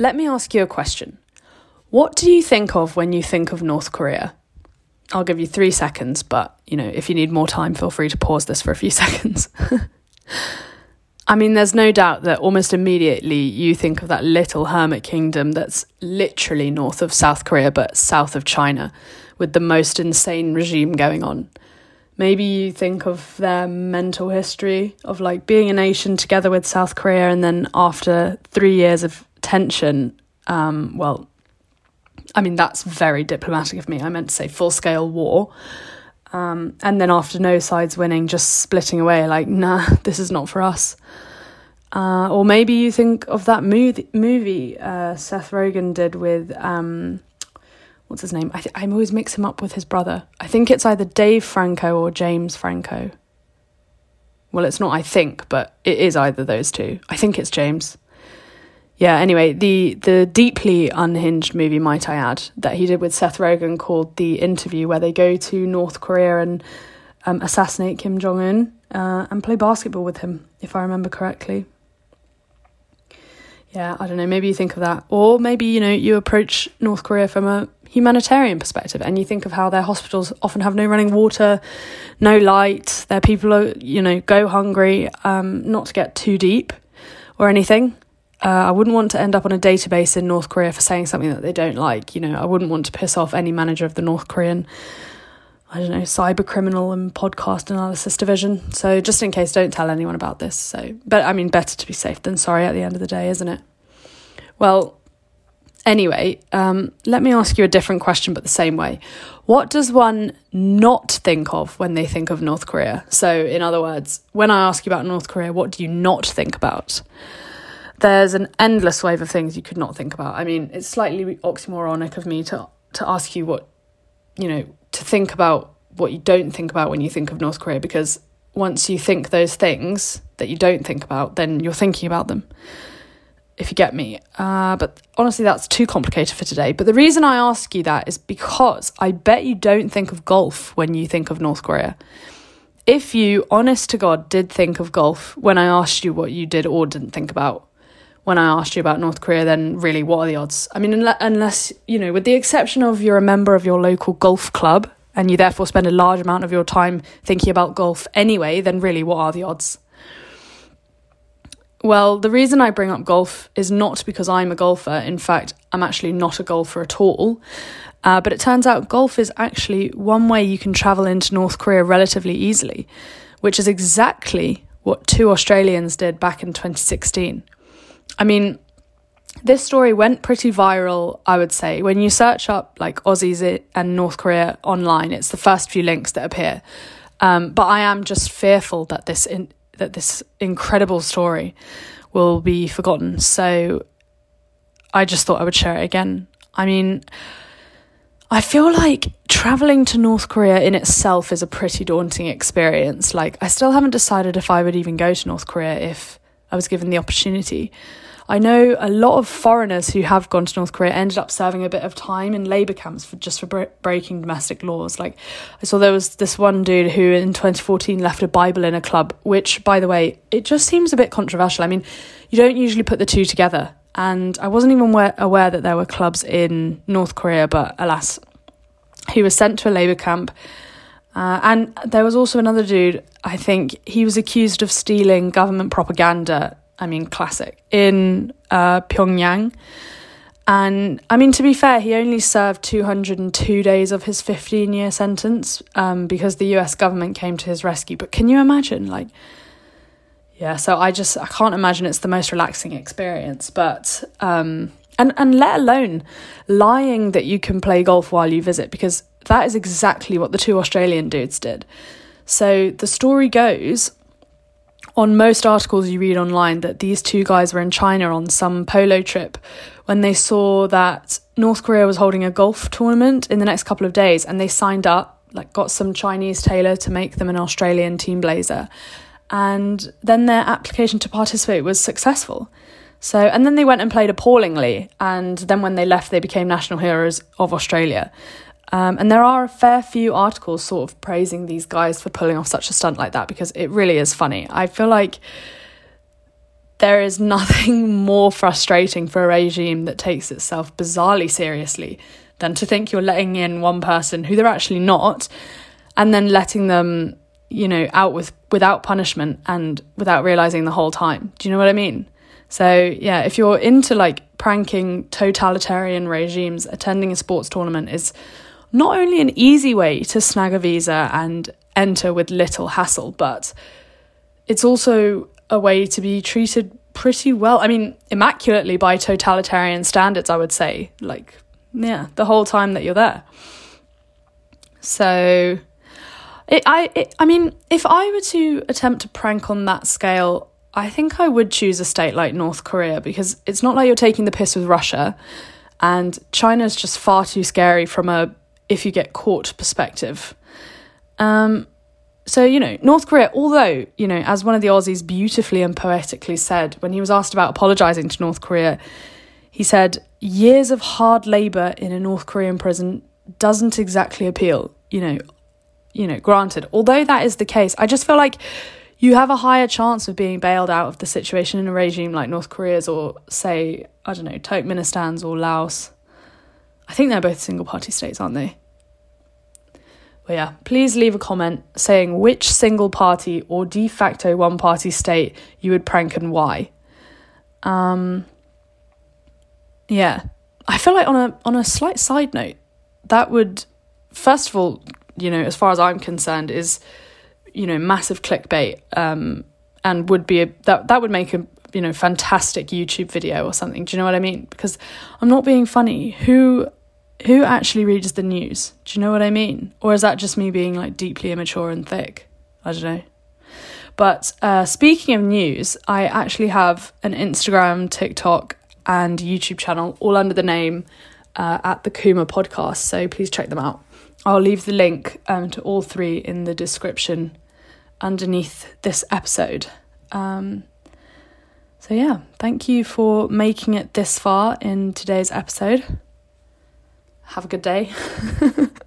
let me ask you a question. What do you think of when you think of North Korea? I'll give you three seconds, but you know, if you need more time, feel free to pause this for a few seconds. I mean, there's no doubt that almost immediately you think of that little hermit kingdom that's literally north of South Korea, but south of China, with the most insane regime going on. Maybe you think of their mental history of like being a nation together with South Korea, and then after three years of tension, um, well, I mean, that's very diplomatic of me. I meant to say full scale war. Um, and then after no sides winning, just splitting away, like, nah, this is not for us. Uh, or maybe you think of that movie, movie uh, Seth Rogen did with, um, what's his name? I, th- I always mix him up with his brother. I think it's either Dave Franco or James Franco. Well, it's not, I think, but it is either those two. I think it's James yeah, anyway, the the deeply unhinged movie, might I add, that he did with Seth Rogen called The Interview, where they go to North Korea and um, assassinate Kim Jong Un uh, and play basketball with him, if I remember correctly. Yeah, I don't know. Maybe you think of that, or maybe you know you approach North Korea from a humanitarian perspective, and you think of how their hospitals often have no running water, no light. Their people are you know go hungry. Um, not to get too deep or anything, uh, I wouldn't want to end up on a database in North Korea for saying something that they don't like. You know, I wouldn't want to piss off any manager of the North Korean, I don't know, cyber criminal and podcast analysis division. So just in case, don't tell anyone about this. So, but I mean, better to be safe than sorry at the end of the day, isn't it? Well, anyway, um, let me ask you a different question, but the same way. What does one not think of when they think of North Korea? So, in other words, when I ask you about North Korea, what do you not think about? There's an endless wave of things you could not think about. I mean, it's slightly oxymoronic of me to to ask you what you know to think about what you don't think about when you think of North Korea because once you think those things that you don't think about, then you're thinking about them. If you get me. Uh, but honestly, that's too complicated for today. But the reason I ask you that is because I bet you don't think of golf when you think of North Korea. If you, honest to God, did think of golf when I asked you what you did or didn't think about, when I asked you about North Korea, then really, what are the odds? I mean, unless, you know, with the exception of you're a member of your local golf club and you therefore spend a large amount of your time thinking about golf anyway, then really, what are the odds? Well, the reason I bring up golf is not because I'm a golfer. In fact, I'm actually not a golfer at all. Uh, but it turns out golf is actually one way you can travel into North Korea relatively easily, which is exactly what two Australians did back in 2016. I mean, this story went pretty viral, I would say. When you search up like Aussies and North Korea online, it's the first few links that appear. Um, but I am just fearful that this in, that this incredible story will be forgotten. So I just thought I would share it again. I mean, I feel like traveling to North Korea in itself is a pretty daunting experience. Like, I still haven't decided if I would even go to North Korea if I was given the opportunity. I know a lot of foreigners who have gone to North Korea ended up serving a bit of time in labour camps for just for bre- breaking domestic laws. Like I saw there was this one dude who in 2014 left a Bible in a club, which by the way, it just seems a bit controversial. I mean, you don't usually put the two together. And I wasn't even aware, that there were clubs in North Korea, but alas, he was sent to a labour camp. Uh, and there was also another dude, I think he was accused of stealing government propaganda I mean, classic, in uh, Pyongyang. And I mean, to be fair, he only served 202 days of his 15 year sentence um, because the US government came to his rescue. But can you imagine? Like, yeah, so I just, I can't imagine it's the most relaxing experience. But, um, and, and let alone lying that you can play golf while you visit because that is exactly what the two Australian dudes did. So the story goes on most articles you read online that these two guys were in China on some polo trip when they saw that North Korea was holding a golf tournament in the next couple of days and they signed up, like got some Chinese tailor to make them an Australian team blazer. And then their application to participate was successful. So, and then they went and played appallingly. And then when they left, they became national heroes of Australia. Um, and there are a fair few articles sort of praising these guys for pulling off such a stunt like that because it really is funny. I feel like there is nothing more frustrating for a regime that takes itself bizarrely seriously than to think you're letting in one person who they're actually not and then letting them, you know, out with without punishment and without realizing the whole time. Do you know what I mean? So, yeah, if you're into like pranking totalitarian regimes, attending a sports tournament is not only an easy way to snag a visa and enter with little hassle, but it's also a way to be treated pretty well. I mean, immaculately by totalitarian standards, I would say. Like, yeah, the whole time that you're there. So, it, I, it, I mean, if I were to attempt to prank on that scale, I think I would choose a state like North Korea because it's not like you're taking the piss with Russia, and China's just far too scary from a if you get caught perspective. Um, so, you know, North Korea, although, you know, as one of the Aussies beautifully and poetically said when he was asked about apologising to North Korea, he said, years of hard labour in a North Korean prison doesn't exactly appeal, you know, you know, granted. Although that is the case, I just feel like you have a higher chance of being bailed out of the situation in a regime like North Korea's or say, I don't know, Turkmenistan's or Laos. I think they're both single party states, aren't they? But yeah, please leave a comment saying which single party or de facto one party state you would prank and why. Um, yeah, I feel like on a on a slight side note, that would first of all, you know, as far as I'm concerned, is you know massive clickbait, um, and would be a that that would make a you know fantastic YouTube video or something. Do you know what I mean? Because I'm not being funny. Who who actually reads the news? Do you know what I mean? Or is that just me being like deeply immature and thick? I don't know. But uh, speaking of news, I actually have an Instagram, TikTok, and YouTube channel all under the name uh, at the Kuma podcast. So please check them out. I'll leave the link um, to all three in the description underneath this episode. Um, so, yeah, thank you for making it this far in today's episode have a good day.